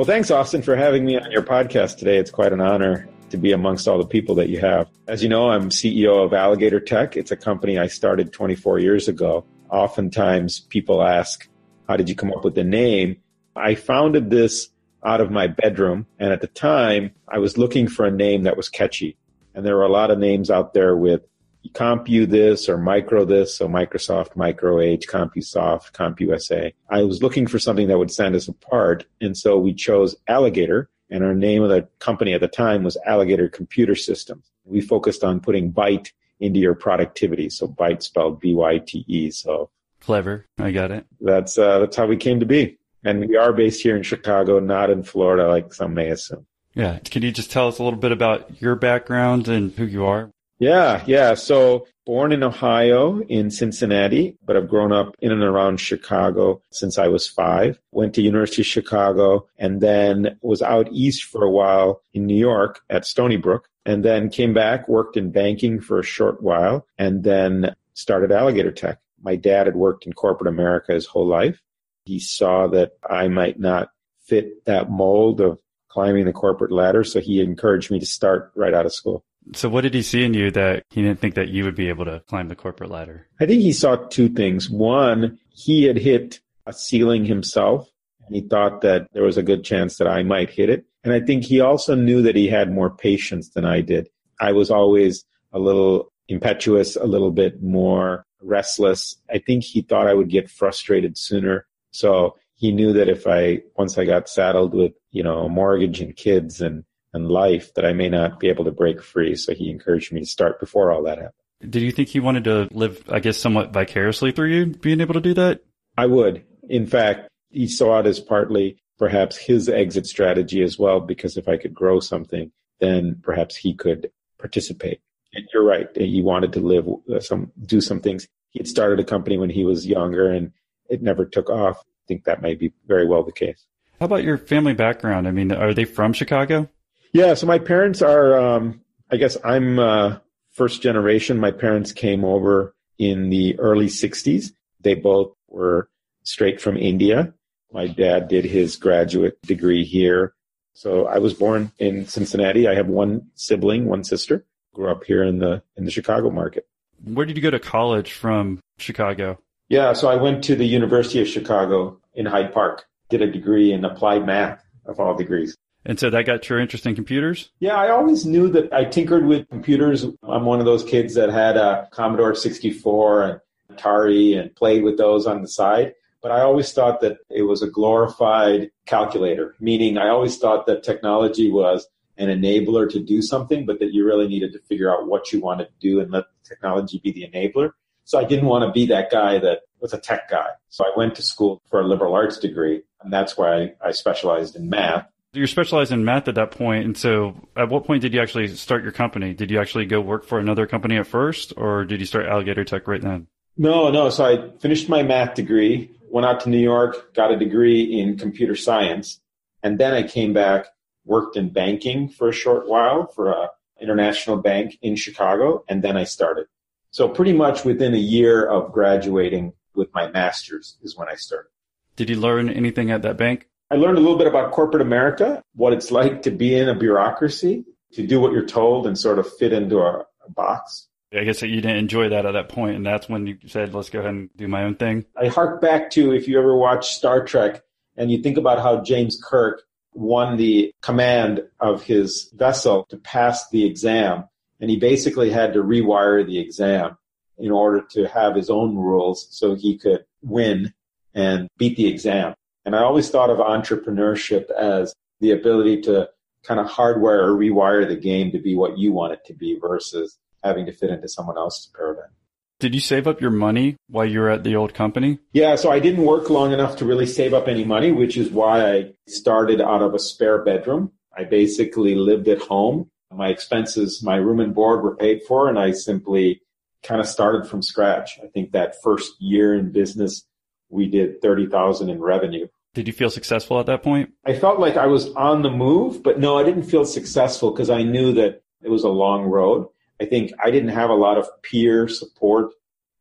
Well, thanks, Austin, for having me on your podcast today. It's quite an honor to be amongst all the people that you have. As you know, I'm CEO of Alligator Tech. It's a company I started 24 years ago. Oftentimes people ask, how did you come up with the name? I founded this out of my bedroom. And at the time, I was looking for a name that was catchy. And there were a lot of names out there with Compu this or Micro this, so Microsoft, micro MicroH, CompuSoft, CompUSA. I was looking for something that would stand us apart. And so we chose Alligator. And our name of the company at the time was Alligator Computer Systems. We focused on putting byte into your productivity. So byte spelled B-Y-T-E. So clever. I got it. That's, uh, that's how we came to be. And we are based here in Chicago, not in Florida, like some may assume. Yeah. Can you just tell us a little bit about your background and who you are? Yeah, yeah. So born in Ohio in Cincinnati, but I've grown up in and around Chicago since I was five. Went to University of Chicago and then was out east for a while in New York at Stony Brook and then came back, worked in banking for a short while and then started Alligator Tech. My dad had worked in corporate America his whole life. He saw that I might not fit that mold of climbing the corporate ladder. So he encouraged me to start right out of school. So what did he see in you that he didn't think that you would be able to climb the corporate ladder? I think he saw two things. One, he had hit a ceiling himself and he thought that there was a good chance that I might hit it. And I think he also knew that he had more patience than I did. I was always a little impetuous, a little bit more restless. I think he thought I would get frustrated sooner. So he knew that if I, once I got saddled with, you know, a mortgage and kids and and life that I may not be able to break free. So he encouraged me to start before all that happened. Did you think he wanted to live, I guess, somewhat vicariously through you being able to do that? I would. In fact, he saw it as partly perhaps his exit strategy as well, because if I could grow something, then perhaps he could participate. And you're right. He wanted to live uh, some, do some things. He had started a company when he was younger and it never took off. I think that may be very well the case. How about your family background? I mean, are they from Chicago? Yeah, so my parents are, um, I guess I'm uh, first generation. My parents came over in the early 60s. They both were straight from India. My dad did his graduate degree here. So I was born in Cincinnati. I have one sibling, one sister. Grew up here in the in the Chicago market. Where did you go to college from Chicago? Yeah, so I went to the University of Chicago in Hyde Park. Did a degree in applied math of all degrees. And so that got your interest in computers? Yeah, I always knew that I tinkered with computers. I'm one of those kids that had a Commodore 64 and Atari and played with those on the side. But I always thought that it was a glorified calculator, meaning I always thought that technology was an enabler to do something, but that you really needed to figure out what you wanted to do and let technology be the enabler. So I didn't want to be that guy that was a tech guy. So I went to school for a liberal arts degree, and that's why I, I specialized in math. You're specialized in math at that point, and so at what point did you actually start your company? Did you actually go work for another company at first, or did you start Alligator Tech right then? No, no. So I finished my math degree, went out to New York, got a degree in computer science, and then I came back, worked in banking for a short while for a international bank in Chicago, and then I started. So pretty much within a year of graduating with my master's is when I started. Did you learn anything at that bank? I learned a little bit about corporate America, what it's like to be in a bureaucracy, to do what you're told and sort of fit into a, a box. I guess you didn't enjoy that at that point, and that's when you said, "Let's go ahead and do my own thing." I hark back to if you ever watch Star Trek and you think about how James Kirk won the command of his vessel to pass the exam, and he basically had to rewire the exam in order to have his own rules so he could win and beat the exam. And I always thought of entrepreneurship as the ability to kind of hardwire or rewire the game to be what you want it to be versus having to fit into someone else's paradigm. Did you save up your money while you were at the old company? Yeah, so I didn't work long enough to really save up any money, which is why I started out of a spare bedroom. I basically lived at home. My expenses, my room and board were paid for, and I simply kind of started from scratch. I think that first year in business, we did 30,000 in revenue. Did you feel successful at that point? I felt like I was on the move, but no, I didn't feel successful because I knew that it was a long road. I think I didn't have a lot of peer support,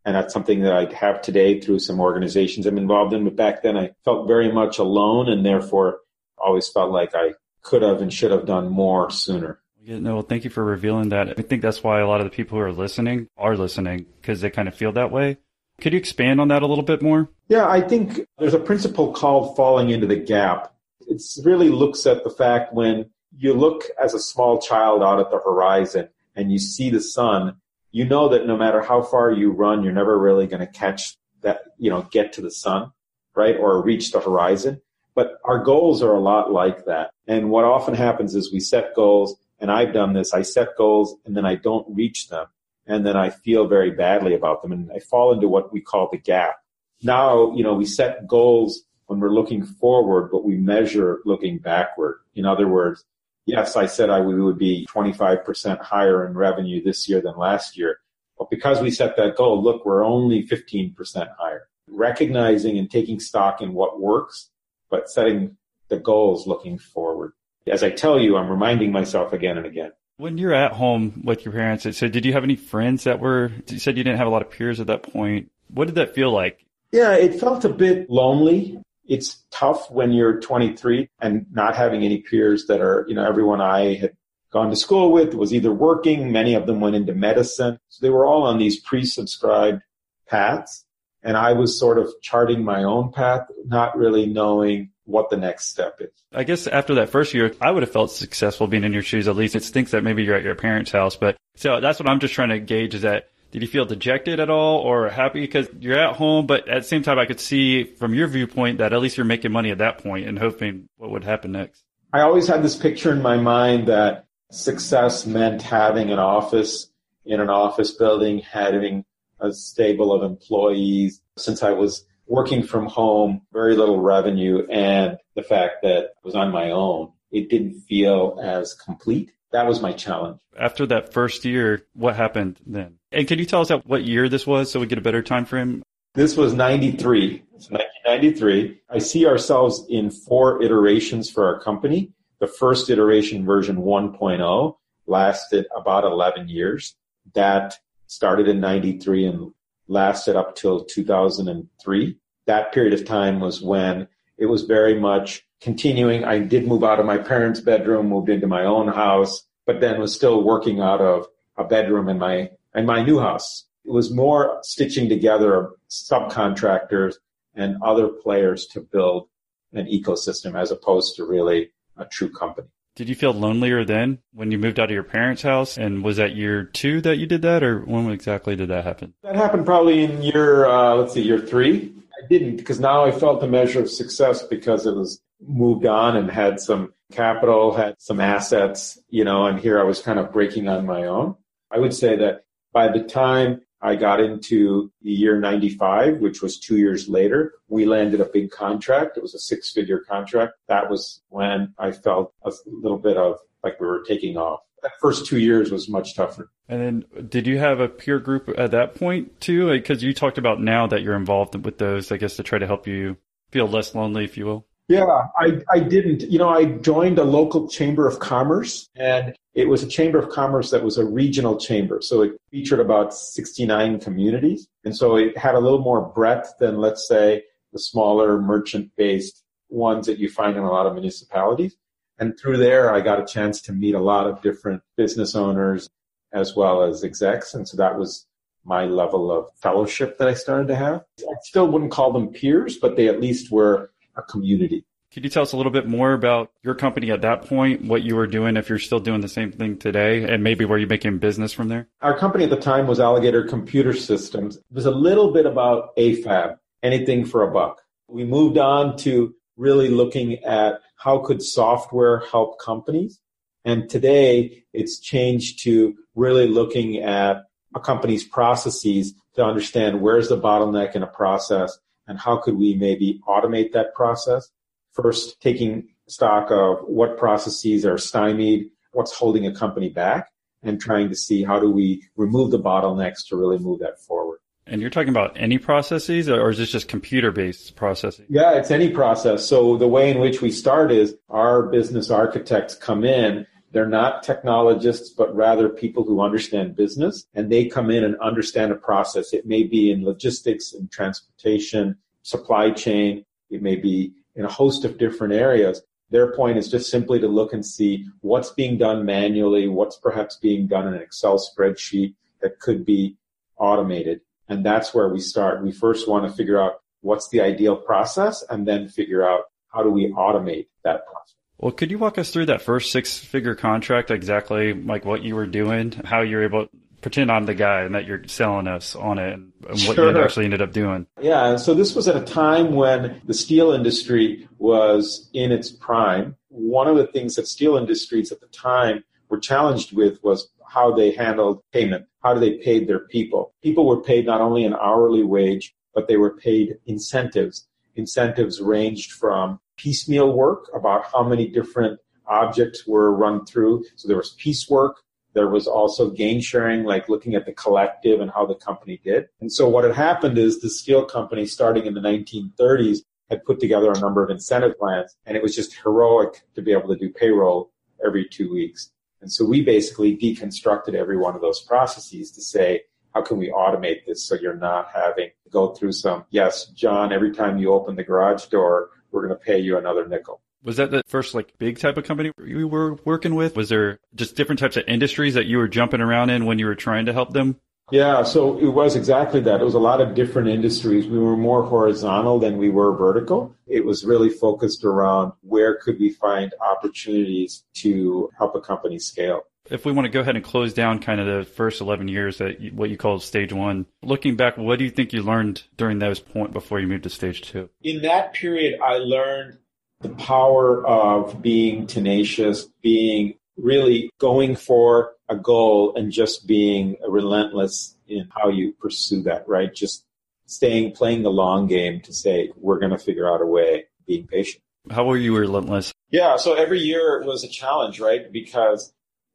and that's something that I have today through some organizations I'm involved in. But back then, I felt very much alone, and therefore, always felt like I could have and should have done more sooner. Yeah, no, thank you for revealing that. I think that's why a lot of the people who are listening are listening because they kind of feel that way. Could you expand on that a little bit more? Yeah, I think there's a principle called falling into the gap. It really looks at the fact when you look as a small child out at the horizon and you see the sun, you know that no matter how far you run, you're never really going to catch that, you know, get to the sun, right? Or reach the horizon. But our goals are a lot like that. And what often happens is we set goals, and I've done this. I set goals and then I don't reach them. And then I feel very badly about them. And I fall into what we call the gap. Now, you know, we set goals when we're looking forward, but we measure looking backward. In other words, yes, I said I would be 25% higher in revenue this year than last year. But because we set that goal, look, we're only 15% higher. Recognizing and taking stock in what works, but setting the goals looking forward. As I tell you, I'm reminding myself again and again. When you're at home with your parents, so did you have any friends that were, you said you didn't have a lot of peers at that point. What did that feel like? Yeah, it felt a bit lonely. It's tough when you're 23 and not having any peers that are, you know, everyone I had gone to school with was either working. Many of them went into medicine. So they were all on these pre-subscribed paths. And I was sort of charting my own path, not really knowing what the next step is. I guess after that first year, I would have felt successful being in your shoes. At least it stinks that maybe you're at your parents' house, but so that's what I'm just trying to gauge is that did you feel dejected at all or happy because you're at home? But at the same time, I could see from your viewpoint that at least you're making money at that point and hoping what would happen next. I always had this picture in my mind that success meant having an office in an office building, having a stable of employees. Since I was working from home, very little revenue, and the fact that I was on my own, it didn't feel as complete. That was my challenge. After that first year, what happened then? And can you tell us what year this was so we get a better time frame? This was 93. It's 1993. I see ourselves in four iterations for our company. The first iteration, version 1.0, lasted about 11 years. That started in 93 and lasted up till 2003. That period of time was when it was very much continuing. I did move out of my parents' bedroom, moved into my own house, but then was still working out of a bedroom in my in my new house. It was more stitching together subcontractors and other players to build an ecosystem as opposed to really a true company. Did you feel lonelier then when you moved out of your parents' house? And was that year two that you did that, or when exactly did that happen? That happened probably in year, uh, let's see, year three. I didn't because now I felt a measure of success because it was moved on and had some capital, had some assets, you know, and here I was kind of breaking on my own. I would say that by the time I got into the year 95, which was two years later. We landed a big contract. It was a six figure contract. That was when I felt a little bit of like we were taking off. That first two years was much tougher. And then did you have a peer group at that point too? Because you talked about now that you're involved with those, I guess, to try to help you feel less lonely, if you will. Yeah, I, I didn't. You know, I joined a local chamber of commerce and it was a chamber of commerce that was a regional chamber. So it featured about 69 communities. And so it had a little more breadth than, let's say, the smaller merchant based ones that you find in a lot of municipalities. And through there, I got a chance to meet a lot of different business owners as well as execs. And so that was my level of fellowship that I started to have. I still wouldn't call them peers, but they at least were a community. Could you tell us a little bit more about your company at that point, what you were doing, if you're still doing the same thing today, and maybe where you're making business from there? Our company at the time was Alligator Computer Systems. It was a little bit about AFAB, anything for a buck. We moved on to really looking at how could software help companies. And today it's changed to really looking at a company's processes to understand where's the bottleneck in a process and how could we maybe automate that process? First, taking stock of what processes are stymied, what's holding a company back, and trying to see how do we remove the bottlenecks to really move that forward. And you're talking about any processes, or is this just computer based processing? Yeah, it's any process. So the way in which we start is our business architects come in they're not technologists, but rather people who understand business and they come in and understand a process. It may be in logistics and transportation, supply chain. It may be in a host of different areas. Their point is just simply to look and see what's being done manually, what's perhaps being done in an Excel spreadsheet that could be automated. And that's where we start. We first want to figure out what's the ideal process and then figure out how do we automate that process. Well, could you walk us through that first six figure contract, exactly like what you were doing, how you're able to pretend I'm the guy and that you're selling us on it and, and what sure. you actually ended up doing. Yeah. So this was at a time when the steel industry was in its prime. One of the things that steel industries at the time were challenged with was how they handled payment. How do they pay their people? People were paid not only an hourly wage, but they were paid incentives. Incentives ranged from piecemeal work about how many different objects were run through. So there was piecework, there was also gain sharing, like looking at the collective and how the company did. And so what had happened is the steel company starting in the 1930s had put together a number of incentive plans and it was just heroic to be able to do payroll every two weeks. And so we basically deconstructed every one of those processes to say, how can we automate this so you're not having to go through some, yes, John, every time you open the garage door, we're going to pay you another nickel. Was that the first like big type of company you were working with? Was there just different types of industries that you were jumping around in when you were trying to help them? Yeah, so it was exactly that. It was a lot of different industries. We were more horizontal than we were vertical. It was really focused around where could we find opportunities to help a company scale. If we want to go ahead and close down kind of the first 11 years that you, what you call stage one, looking back, what do you think you learned during those point before you moved to stage two? In that period, I learned the power of being tenacious, being really going for a goal and just being relentless in how you pursue that, right? Just staying, playing the long game to say, we're going to figure out a way, being patient. How were you relentless? Yeah. So every year was a challenge, right? Because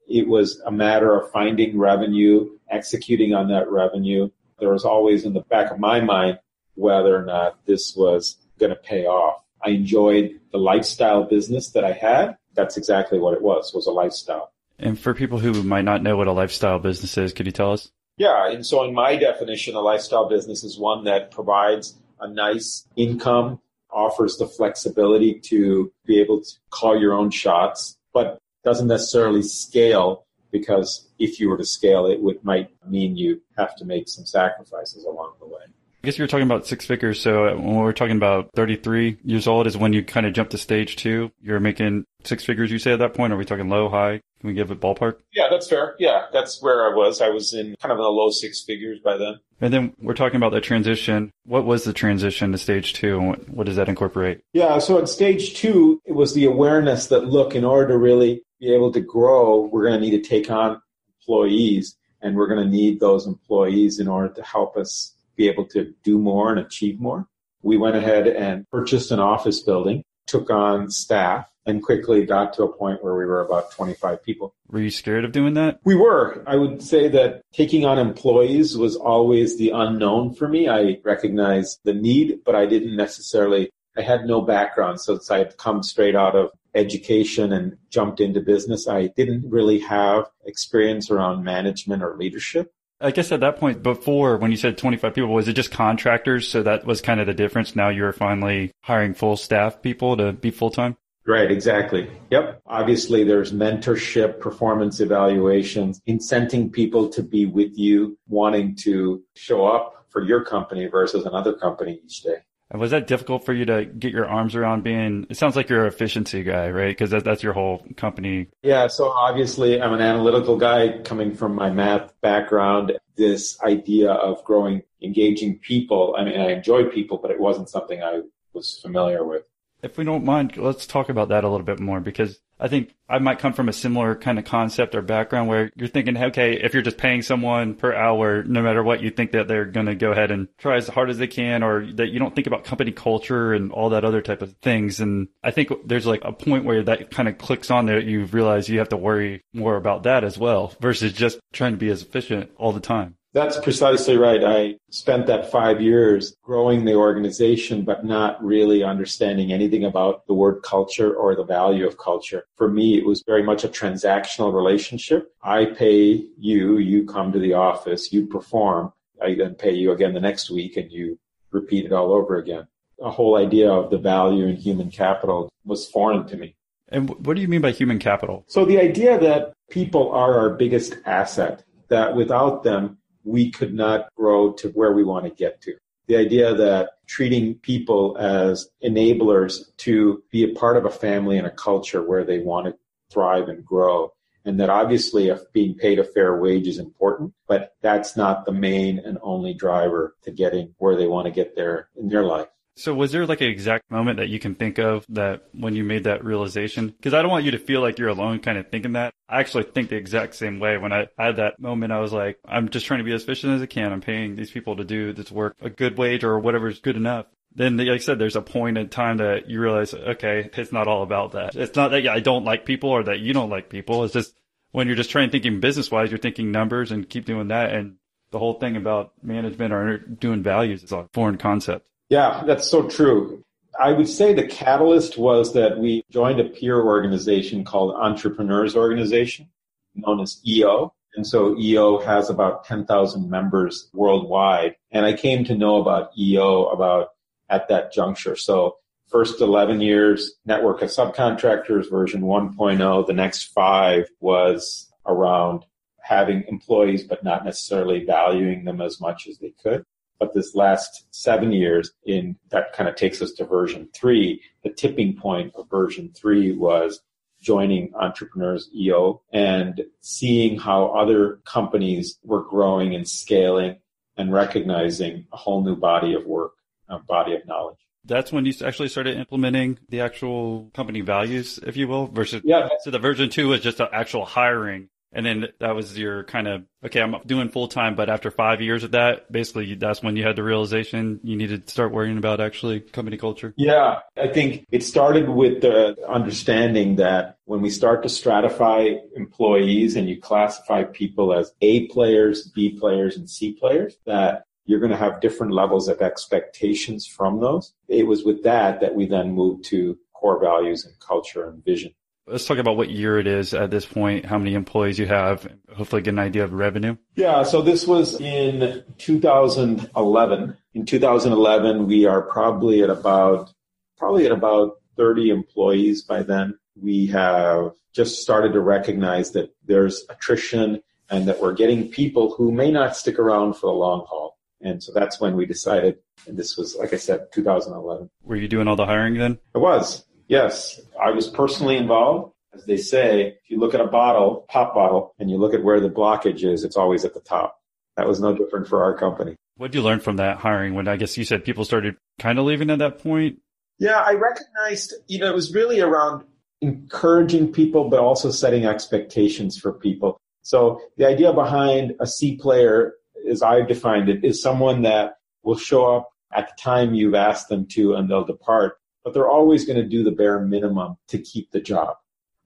it was a matter of finding revenue, executing on that revenue. There was always in the back of my mind whether or not this was going to pay off. I enjoyed the lifestyle business that I had. That's exactly what it was, was a lifestyle. And for people who might not know what a lifestyle business is, could you tell us? Yeah. And so in my definition, a lifestyle business is one that provides a nice income, offers the flexibility to be able to call your own shots, but doesn't necessarily scale because if you were to scale, it would might mean you have to make some sacrifices along the way. I guess you were talking about six figures. So uh, when we're talking about 33 years old is when you kind of jump to stage two. You're making six figures, you say at that point? Are we talking low, high? Can we give a ballpark? Yeah, that's fair. Yeah, that's where I was. I was in kind of in the low six figures by then. And then we're talking about the transition. What was the transition to stage two and what, what does that incorporate? Yeah, so at stage two, it was the awareness that look, in order to really be able to grow, we're going to need to take on employees and we're going to need those employees in order to help us be able to do more and achieve more. We went ahead and purchased an office building, took on staff, and quickly got to a point where we were about 25 people. Were you scared of doing that? We were. I would say that taking on employees was always the unknown for me. I recognized the need, but I didn't necessarily, I had no background. So I had come straight out of education and jumped into business. I didn't really have experience around management or leadership. I guess at that point before, when you said 25 people, was it just contractors? So that was kind of the difference. Now you're finally hiring full staff people to be full time? Right, exactly. Yep. Obviously, there's mentorship, performance evaluations, incenting people to be with you, wanting to show up for your company versus another company each day. And was that difficult for you to get your arms around being, it sounds like you're an efficiency guy, right? Because that, that's your whole company. Yeah. So obviously I'm an analytical guy coming from my math background. This idea of growing, engaging people. I mean, I enjoy people, but it wasn't something I was familiar with. If we don't mind, let's talk about that a little bit more because I think I might come from a similar kind of concept or background where you're thinking, okay, if you're just paying someone per hour, no matter what, you think that they're going to go ahead and try as hard as they can, or that you don't think about company culture and all that other type of things. And I think there's like a point where that kind of clicks on there. You realize you have to worry more about that as well versus just trying to be as efficient all the time. That's precisely right. I spent that five years growing the organization, but not really understanding anything about the word culture or the value of culture. For me, it was very much a transactional relationship. I pay you, you come to the office, you perform. I then pay you again the next week and you repeat it all over again. The whole idea of the value in human capital was foreign to me. And what do you mean by human capital? So the idea that people are our biggest asset, that without them, we could not grow to where we want to get to. The idea that treating people as enablers to be a part of a family and a culture where they want to thrive and grow. And that obviously if being paid a fair wage is important, but that's not the main and only driver to getting where they want to get there in their life. So was there like an exact moment that you can think of that when you made that realization? Because I don't want you to feel like you're alone kind of thinking that. I actually think the exact same way. When I had that moment, I was like, I'm just trying to be as efficient as I can. I'm paying these people to do this work a good wage or whatever is good enough. Then, like I said, there's a point in time that you realize, okay, it's not all about that. It's not that I don't like people or that you don't like people. It's just when you're just trying thinking business wise, you're thinking numbers and keep doing that. And the whole thing about management or doing values is a foreign concept. Yeah, that's so true. I would say the catalyst was that we joined a peer organization called Entrepreneurs Organization, known as EO. And so EO has about 10,000 members worldwide. And I came to know about EO about at that juncture. So first 11 years, network of subcontractors version 1.0. The next five was around having employees, but not necessarily valuing them as much as they could. But this last seven years in that kind of takes us to version three. The tipping point of version three was joining Entrepreneurs EO and seeing how other companies were growing and scaling and recognizing a whole new body of work, a body of knowledge. That's when you actually started implementing the actual company values, if you will, versus yeah. So the version two was just the actual hiring and then that was your kind of, okay, I'm doing full time, but after five years of that, basically that's when you had the realization you needed to start worrying about actually company culture. Yeah. I think it started with the understanding that when we start to stratify employees and you classify people as A players, B players, and C players, that you're going to have different levels of expectations from those. It was with that that we then moved to core values and culture and vision. Let's talk about what year it is at this point, how many employees you have, hopefully get an idea of revenue. Yeah, so this was in 2011. In 2011, we are probably at about probably at about 30 employees by then. We have just started to recognize that there's attrition and that we're getting people who may not stick around for the long haul. And so that's when we decided, and this was, like I said, 2011. Were you doing all the hiring then? I was. Yes, I was personally involved. As they say, if you look at a bottle, pop bottle, and you look at where the blockage is, it's always at the top. That was no different for our company. What did you learn from that hiring when I guess you said people started kind of leaving at that point? Yeah, I recognized, you know, it was really around encouraging people, but also setting expectations for people. So the idea behind a C player, as I've defined it, is someone that will show up at the time you've asked them to and they'll depart but they're always going to do the bare minimum to keep the job.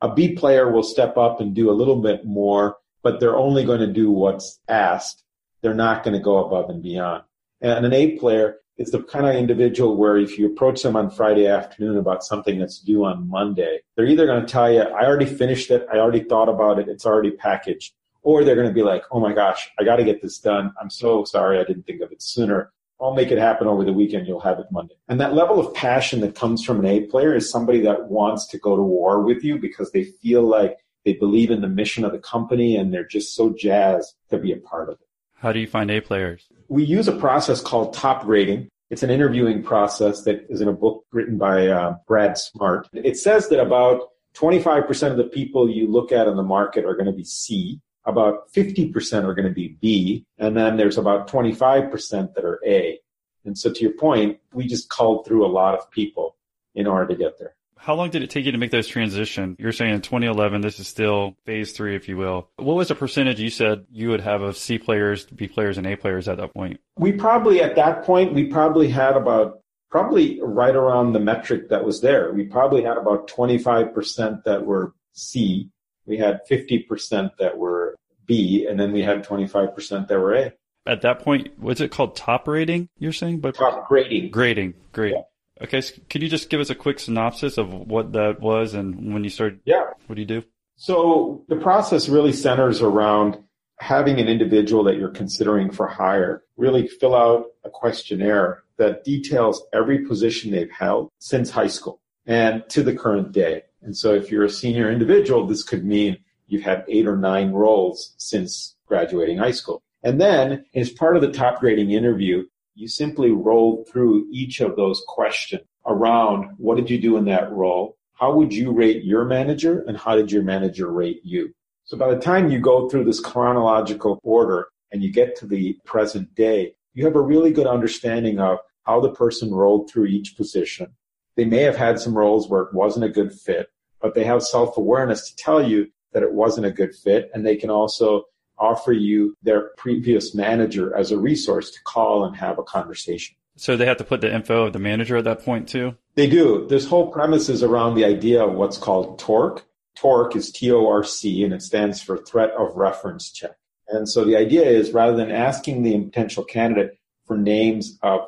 A B player will step up and do a little bit more, but they're only going to do what's asked. They're not going to go above and beyond. And an A player is the kind of individual where if you approach them on Friday afternoon about something that's due on Monday, they're either going to tell you, I already finished it. I already thought about it. It's already packaged. Or they're going to be like, oh my gosh, I got to get this done. I'm so sorry I didn't think of it sooner. I'll make it happen over the weekend. You'll have it Monday. And that level of passion that comes from an A player is somebody that wants to go to war with you because they feel like they believe in the mission of the company and they're just so jazzed to be a part of it. How do you find A players? We use a process called top rating. It's an interviewing process that is in a book written by uh, Brad Smart. It says that about 25% of the people you look at in the market are going to be C, about 50% are going to be B, and then there's about 25% that are A. And so to your point, we just called through a lot of people in order to get there. How long did it take you to make those transition? You're saying in 2011, this is still phase three, if you will. What was the percentage you said you would have of C players, B players, and A players at that point? We probably, at that point, we probably had about, probably right around the metric that was there. We probably had about 25% that were C. We had 50% that were B, and then we had 25% that were A. At that point, was it called top rating? You're saying, but top grading. Grading, great. Yeah. Okay, so could you just give us a quick synopsis of what that was and when you started? Yeah. What do you do? So the process really centers around having an individual that you're considering for hire really fill out a questionnaire that details every position they've held since high school and to the current day. And so if you're a senior individual, this could mean you've had eight or nine roles since graduating high school. And then as part of the top grading interview, you simply roll through each of those questions around what did you do in that role? How would you rate your manager and how did your manager rate you? So by the time you go through this chronological order and you get to the present day, you have a really good understanding of how the person rolled through each position. They may have had some roles where it wasn't a good fit, but they have self awareness to tell you that it wasn't a good fit. And they can also offer you their previous manager as a resource to call and have a conversation. So they have to put the info of the manager at that point too? They do. This whole premise is around the idea of what's called TORC. TORC is T-O-R-C and it stands for threat of reference check. And so the idea is rather than asking the potential candidate for names of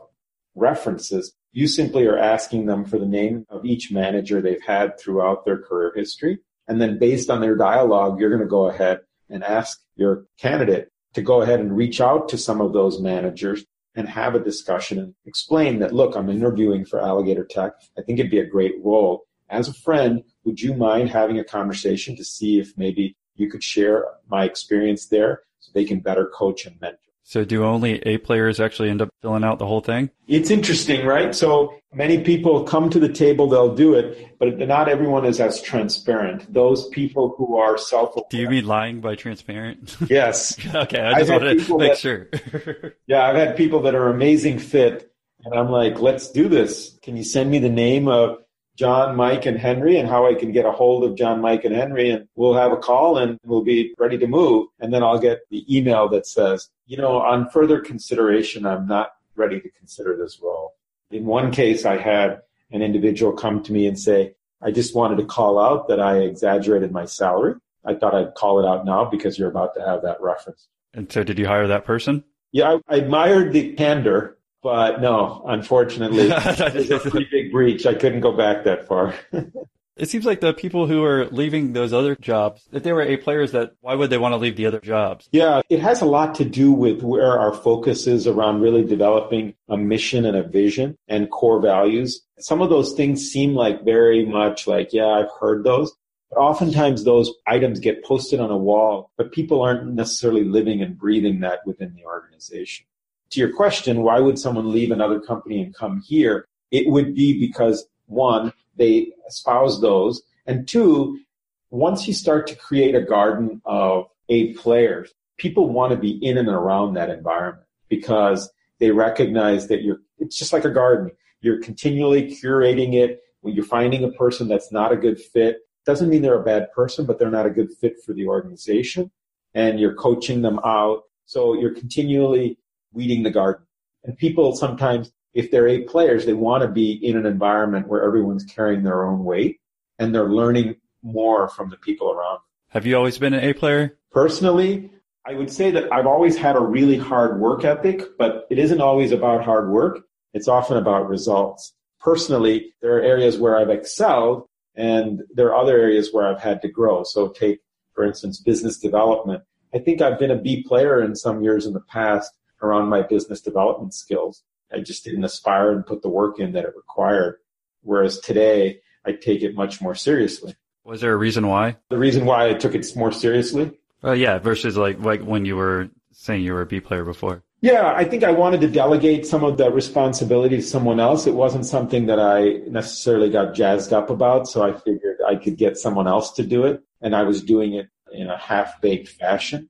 references, you simply are asking them for the name of each manager they've had throughout their career history. And then based on their dialogue, you're going to go ahead and ask your candidate to go ahead and reach out to some of those managers and have a discussion and explain that, look, I'm interviewing for Alligator Tech. I think it'd be a great role. As a friend, would you mind having a conversation to see if maybe you could share my experience there so they can better coach and mentor? So do only A players actually end up filling out the whole thing? It's interesting, right? So many people come to the table, they'll do it, but not everyone is as transparent. Those people who are self Do you mean lying by transparent? Yes. okay, I just want to make that, sure. yeah, I've had people that are amazing fit, and I'm like, let's do this. Can you send me the name of John, Mike, and Henry and how I can get a hold of John, Mike, and Henry. And we'll have a call and we'll be ready to move. And then I'll get the email that says, you know, on further consideration, I'm not ready to consider this role. In one case, I had an individual come to me and say, I just wanted to call out that I exaggerated my salary. I thought I'd call it out now because you're about to have that reference. And so did you hire that person? Yeah, I, I admired the candor but no, unfortunately, it's a pretty big breach. I couldn't go back that far. it seems like the people who are leaving those other jobs, if they were A players, that why would they want to leave the other jobs? Yeah, it has a lot to do with where our focus is around really developing a mission and a vision and core values. Some of those things seem like very much like, yeah, I've heard those. But oftentimes those items get posted on a wall, but people aren't necessarily living and breathing that within the organization to your question, why would someone leave another company and come here? It would be because one, they espouse those, and two, once you start to create a garden of A players, people want to be in and around that environment because they recognize that you're, it's just like a garden. You're continually curating it. When you're finding a person that's not a good fit, doesn't mean they're a bad person, but they're not a good fit for the organization. And you're coaching them out. So you're continually weeding the garden. And people sometimes, if they're A players, they want to be in an environment where everyone's carrying their own weight and they're learning more from the people around. Them. Have you always been an A player? Personally, I would say that I've always had a really hard work ethic, but it isn't always about hard work. It's often about results. Personally, there are areas where I've excelled and there are other areas where I've had to grow. So take, for instance, business development. I think I've been a B player in some years in the past, around my business development skills. I just didn't aspire and put the work in that it required. Whereas today, I take it much more seriously. Was there a reason why? The reason why I took it more seriously? Uh, yeah, versus like like when you were saying you were a B player before. Yeah, I think I wanted to delegate some of the responsibility to someone else. It wasn't something that I necessarily got jazzed up about, so I figured I could get someone else to do it, and I was doing it in a half baked fashion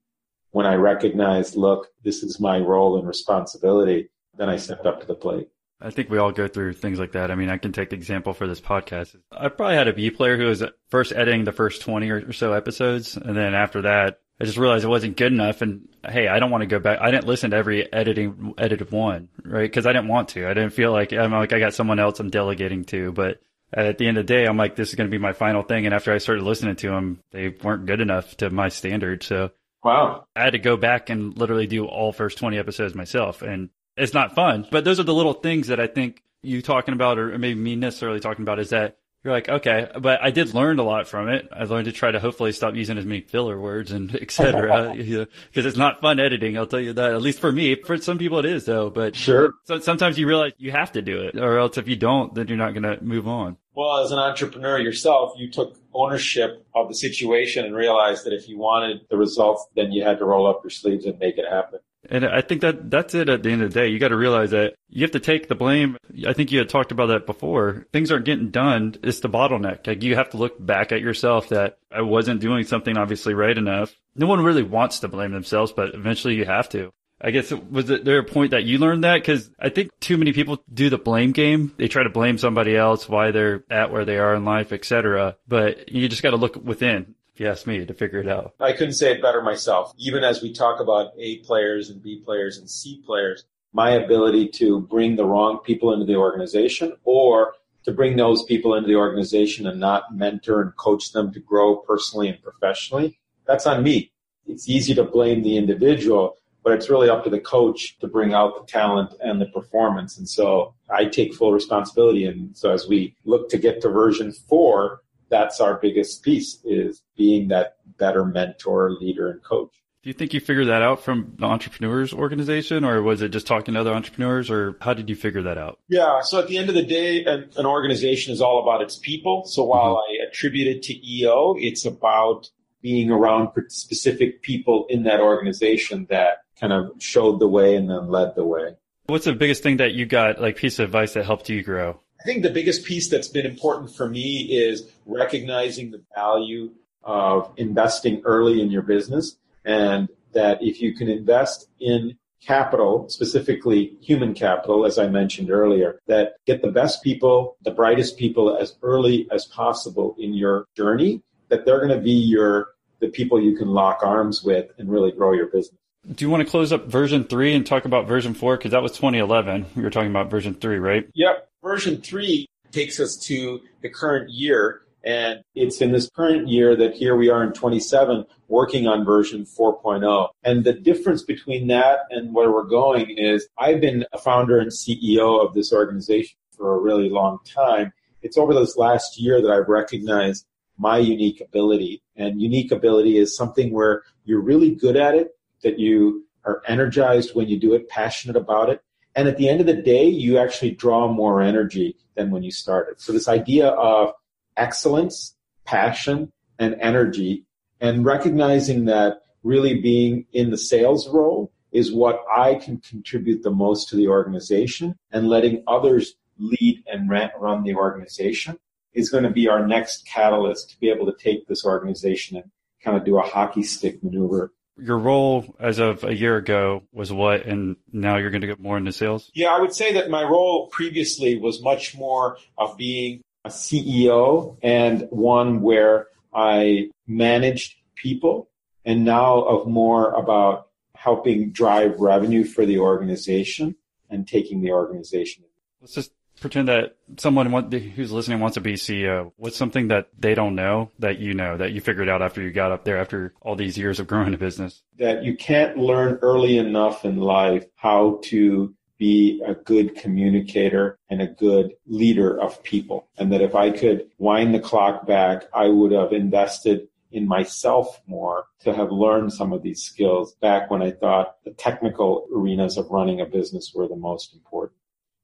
when I recognized, look, this is my role and responsibility, then I stepped up to the plate. I think we all go through things like that. I mean, I can take example for this podcast. I probably had a B player who was first editing the first 20 or so episodes. And then after that, I just realized it wasn't good enough. And hey, I don't want to go back. I didn't listen to every editing, edited one, right? Cause I didn't want to. I didn't feel like, I'm like, I got someone else I'm delegating to, but at the end of the day, I'm like, this is going to be my final thing. And after I started listening to them, they weren't good enough to my standard. So Wow. I had to go back and literally do all first 20 episodes myself. And it's not fun, but those are the little things that I think you talking about, or maybe me necessarily talking about, is that you're like, okay, but I did learn a lot from it. I learned to try to hopefully stop using as many filler words and et cetera. Because it's not fun editing. I'll tell you that. At least for me, for some people it is though. But sure. So sometimes you realize you have to do it, or else if you don't, then you're not going to move on. Well, as an entrepreneur yourself, you took ownership of the situation and realized that if you wanted the results, then you had to roll up your sleeves and make it happen. And I think that that's it at the end of the day. You got to realize that you have to take the blame. I think you had talked about that before. Things aren't getting done. It's the bottleneck. Like you have to look back at yourself that I wasn't doing something obviously right enough. No one really wants to blame themselves, but eventually you have to. I guess it, was there a point that you learned that? Cause I think too many people do the blame game. They try to blame somebody else, why they're at where they are in life, etc. But you just got to look within you ask me to figure it out. I couldn't say it better myself. Even as we talk about A players and B players and C players, my ability to bring the wrong people into the organization or to bring those people into the organization and not mentor and coach them to grow personally and professionally, that's on me. It's easy to blame the individual, but it's really up to the coach to bring out the talent and the performance. And so I take full responsibility. And so as we look to get to version four, that's our biggest piece is being that better mentor, leader, and coach. Do you think you figured that out from the entrepreneurs organization or was it just talking to other entrepreneurs or how did you figure that out? Yeah. So at the end of the day, an, an organization is all about its people. So while mm-hmm. I attribute it to EO, it's about being around specific people in that organization that kind of showed the way and then led the way. What's the biggest thing that you got, like piece of advice that helped you grow? I think the biggest piece that's been important for me is recognizing the value of investing early in your business and that if you can invest in capital, specifically human capital, as I mentioned earlier, that get the best people, the brightest people as early as possible in your journey, that they're going to be your the people you can lock arms with and really grow your business. Do you want to close up version three and talk about version four? Because that was 2011. We were talking about version three, right? Yep. Version three takes us to the current year. And it's in this current year that here we are in 27 working on version 4.0. And the difference between that and where we're going is I've been a founder and CEO of this organization for a really long time. It's over this last year that I've recognized my unique ability. And unique ability is something where you're really good at it that you are energized when you do it, passionate about it. And at the end of the day, you actually draw more energy than when you started. So this idea of excellence, passion, and energy, and recognizing that really being in the sales role is what I can contribute the most to the organization and letting others lead and run the organization is going to be our next catalyst to be able to take this organization and kind of do a hockey stick maneuver your role as of a year ago was what, and now you're going to get more into sales? Yeah, I would say that my role previously was much more of being a CEO and one where I managed people, and now of more about helping drive revenue for the organization and taking the organization. Let's just pretend that someone who's listening wants to be CEO. What's something that they don't know that you know that you figured out after you got up there after all these years of growing a business? That you can't learn early enough in life how to be a good communicator and a good leader of people. And that if I could wind the clock back, I would have invested in myself more to have learned some of these skills back when I thought the technical arenas of running a business were the most important.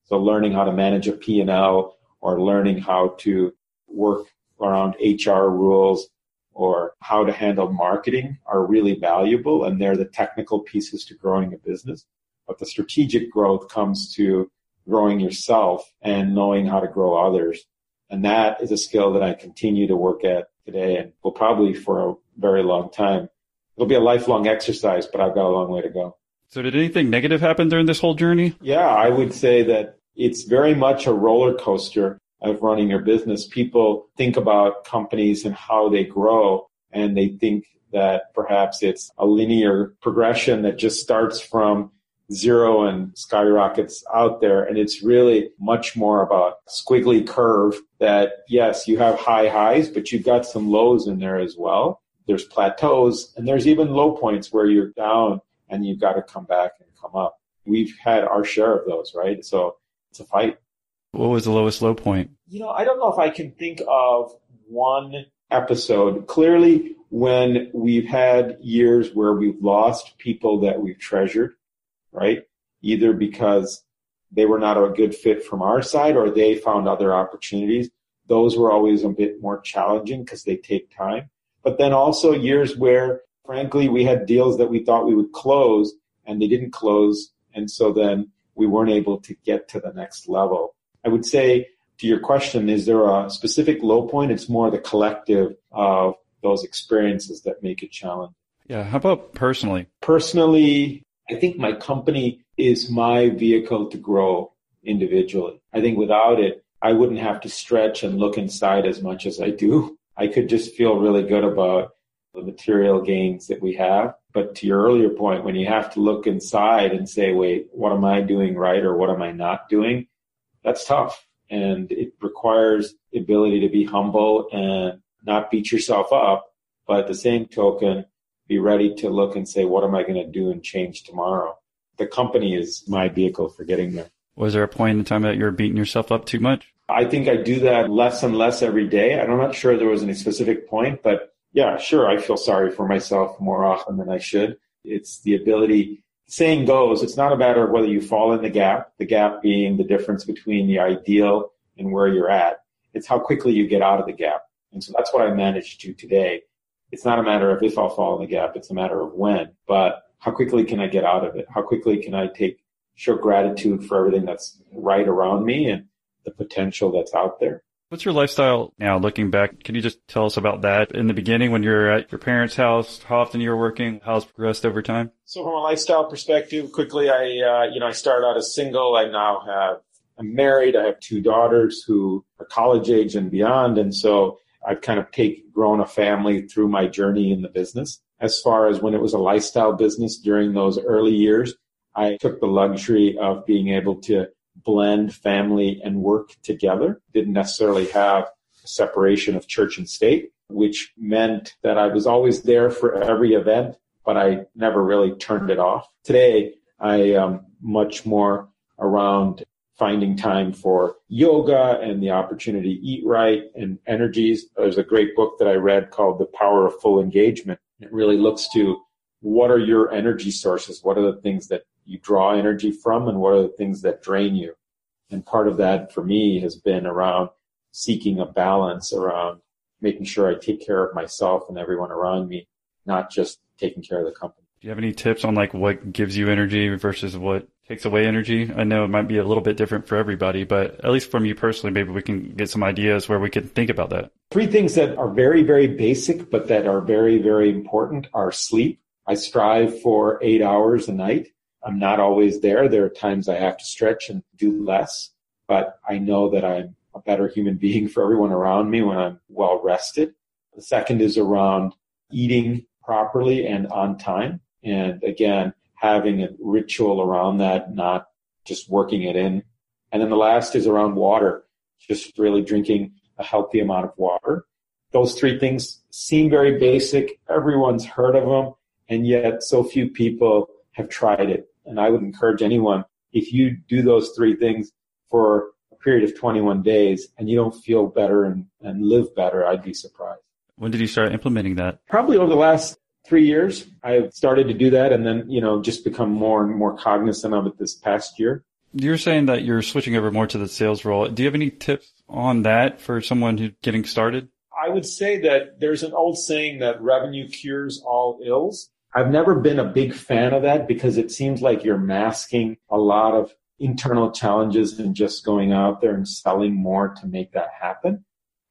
So learning how to manage a P&L or learning how to work around HR rules or how to handle marketing are really valuable and they're the technical pieces to growing a business. But the strategic growth comes to growing yourself and knowing how to grow others. And that is a skill that I continue to work at today and will probably for a very long time. It'll be a lifelong exercise, but I've got a long way to go. So did anything negative happen during this whole journey? Yeah, I would say that it's very much a roller coaster of running your business. People think about companies and how they grow and they think that perhaps it's a linear progression that just starts from zero and skyrockets out there. And it's really much more about squiggly curve that yes, you have high highs, but you've got some lows in there as well. There's plateaus and there's even low points where you're down and you've got to come back and come up. We've had our share of those, right? So a fight. What was the lowest low point? You know, I don't know if I can think of one episode. Clearly, when we've had years where we've lost people that we've treasured, right? Either because they were not a good fit from our side or they found other opportunities. Those were always a bit more challenging because they take time. But then also years where, frankly, we had deals that we thought we would close and they didn't close. And so then we weren't able to get to the next level. I would say to your question, is there a specific low point? It's more the collective of those experiences that make it challenging. Yeah. How about personally? Personally, I think my company is my vehicle to grow individually. I think without it, I wouldn't have to stretch and look inside as much as I do. I could just feel really good about the material gains that we have. But to your earlier point, when you have to look inside and say, wait, what am I doing right or what am I not doing? That's tough. And it requires the ability to be humble and not beat yourself up, but at the same token, be ready to look and say, what am I going to do and change tomorrow? The company is my vehicle for getting there. Was there a point in time that you were beating yourself up too much? I think I do that less and less every day. I'm not sure there was any specific point, but yeah, sure, I feel sorry for myself more often than I should. It's the ability, saying goes, it's not a matter of whether you fall in the gap, the gap being the difference between the ideal and where you're at. It's how quickly you get out of the gap. And so that's what I managed to today. It's not a matter of if I'll fall in the gap, it's a matter of when. But how quickly can I get out of it? How quickly can I take show gratitude for everything that's right around me and the potential that's out there? What's your lifestyle now looking back? Can you just tell us about that in the beginning when you're at your parents' house, how often you were working, how's progressed over time? So from a lifestyle perspective, quickly, I, uh, you know, I started out as single. I now have, I'm married. I have two daughters who are college age and beyond. And so I've kind of take, grown a family through my journey in the business. As far as when it was a lifestyle business during those early years, I took the luxury of being able to blend family and work together. Didn't necessarily have a separation of church and state, which meant that I was always there for every event, but I never really turned it off. Today, I am much more around finding time for yoga and the opportunity to eat right and energies. There's a great book that I read called The Power of Full Engagement. It really looks to what are your energy sources? What are the things that you draw energy from and what are the things that drain you? And part of that for me has been around seeking a balance around making sure I take care of myself and everyone around me, not just taking care of the company. Do you have any tips on like what gives you energy versus what takes away energy? I know it might be a little bit different for everybody, but at least from you personally, maybe we can get some ideas where we can think about that. Three things that are very, very basic, but that are very, very important are sleep. I strive for eight hours a night. I'm not always there. There are times I have to stretch and do less, but I know that I'm a better human being for everyone around me when I'm well rested. The second is around eating properly and on time. And again, having a ritual around that, not just working it in. And then the last is around water, just really drinking a healthy amount of water. Those three things seem very basic. Everyone's heard of them. And yet so few people have tried it. And I would encourage anyone, if you do those three things for a period of 21 days and you don't feel better and, and live better, I'd be surprised. When did you start implementing that? Probably over the last three years. I've started to do that and then, you know, just become more and more cognizant of it this past year. You're saying that you're switching over more to the sales role. Do you have any tips on that for someone who's getting started? I would say that there's an old saying that revenue cures all ills. I've never been a big fan of that because it seems like you're masking a lot of internal challenges and just going out there and selling more to make that happen.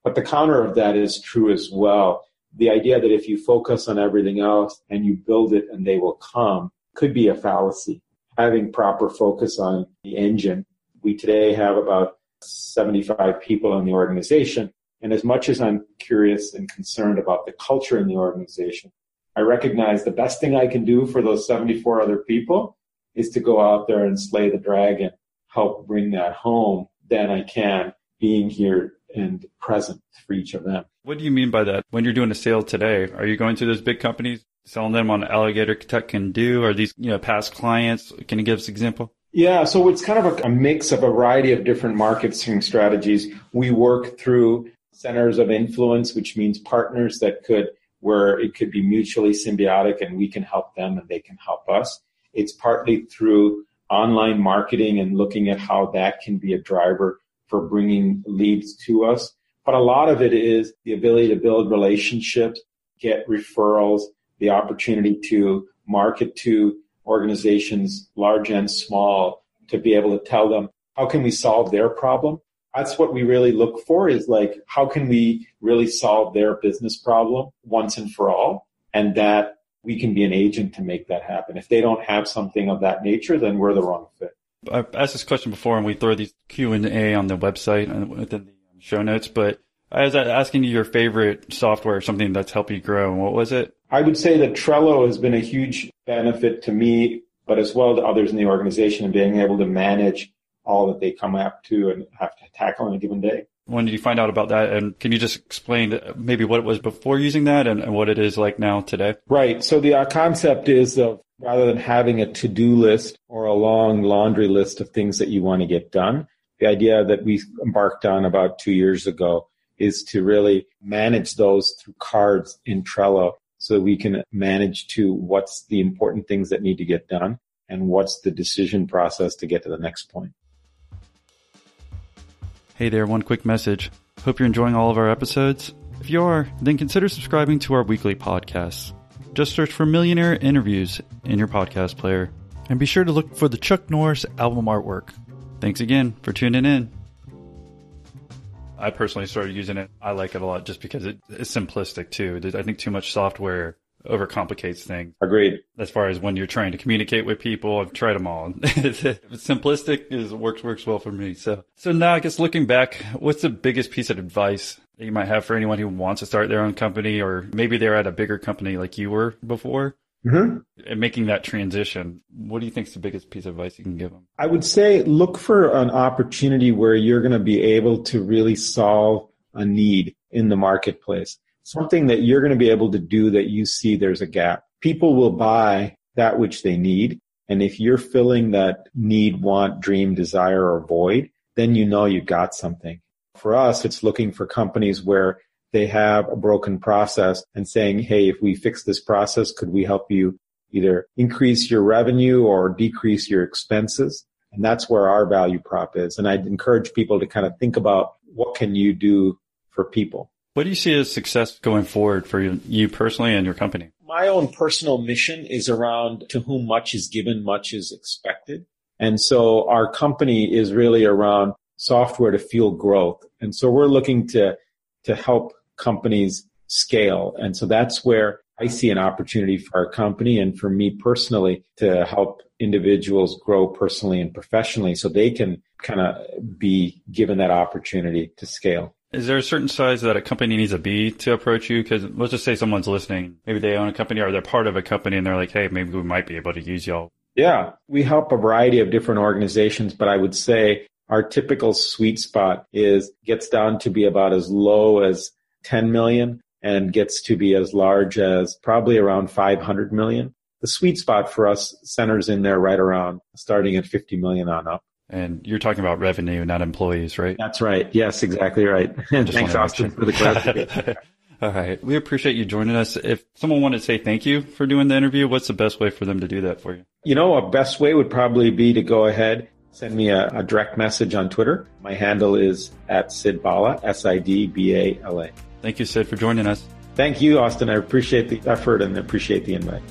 But the counter of that is true as well the idea that if you focus on everything else and you build it and they will come could be a fallacy. Having proper focus on the engine. We today have about 75 people in the organization. And as much as I'm curious and concerned about the culture in the organization, I recognize the best thing I can do for those 74 other people is to go out there and slay the dragon, help bring that home than I can being here and present for each of them. What do you mean by that? When you're doing a sale today, are you going to those big companies, selling them on alligatortek can do? Are these, you know, past clients? Can you give us an example? Yeah, so it's kind of a, a mix of a variety of different marketing strategies. We work through centers of influence, which means partners that could, where it could be mutually symbiotic and we can help them and they can help us. It's partly through online marketing and looking at how that can be a driver for bringing leads to us. But a lot of it is the ability to build relationships, get referrals, the opportunity to market to organizations, large and small, to be able to tell them, how can we solve their problem? That's what we really look for is like, how can we really solve their business problem once and for all? And that we can be an agent to make that happen. If they don't have something of that nature, then we're the wrong fit. I've asked this question before and we throw these Q and A on the website and within the show notes, but I was asking you your favorite software, something that's helped you grow. And what was it? I would say that Trello has been a huge benefit to me, but as well to others in the organization and being able to manage all that they come up to and have to tackle on a given day. When did you find out about that? And can you just explain maybe what it was before using that and, and what it is like now today? Right. So the uh, concept is of rather than having a to-do list or a long laundry list of things that you want to get done, the idea that we embarked on about two years ago is to really manage those through cards in Trello so that we can manage to what's the important things that need to get done and what's the decision process to get to the next point. Hey there, one quick message. Hope you're enjoying all of our episodes. If you are, then consider subscribing to our weekly podcasts. Just search for Millionaire Interviews in your podcast player. And be sure to look for the Chuck Norris album artwork. Thanks again for tuning in. I personally started using it. I like it a lot just because it, it's simplistic too. I think too much software overcomplicates things. Agreed. As far as when you're trying to communicate with people, I've tried them all. simplistic is works works well for me. So so now I guess looking back, what's the biggest piece of advice that you might have for anyone who wants to start their own company, or maybe they're at a bigger company like you were before? Mm-hmm. And making that transition, what do you think is the biggest piece of advice you can give them? I would say look for an opportunity where you're going to be able to really solve a need in the marketplace something that you're going to be able to do that you see there's a gap. People will buy that which they need. And if you're filling that need, want, dream, desire, or void, then you know you got something. For us, it's looking for companies where they have a broken process and saying, Hey, if we fix this process, could we help you either increase your revenue or decrease your expenses? And that's where our value prop is. And I'd encourage people to kind of think about what can you do for people? What do you see as success going forward for you personally and your company? My own personal mission is around to whom much is given, much is expected. And so our company is really around software to fuel growth. And so we're looking to, to help companies scale. And so that's where I see an opportunity for our company and for me personally to help individuals grow personally and professionally so they can kind of be given that opportunity to scale. Is there a certain size that a company needs to be to approach you? Because let's just say someone's listening. Maybe they own a company or they're part of a company and they're like, hey, maybe we might be able to use y'all. Yeah, we help a variety of different organizations, but I would say our typical sweet spot is gets down to be about as low as 10 million and gets to be as large as probably around 500 million. The sweet spot for us centers in there right around starting at 50 million on up. And you're talking about revenue, not employees, right? That's right. Yes, exactly right. Thanks, Austin, for the clarification. All right. We appreciate you joining us. If someone wanted to say thank you for doing the interview, what's the best way for them to do that for you? You know, a best way would probably be to go ahead, send me a, a direct message on Twitter. My handle is at Sid Bala, S-I-D-B-A-L-A. Thank you, Sid, for joining us. Thank you, Austin. I appreciate the effort and appreciate the invite.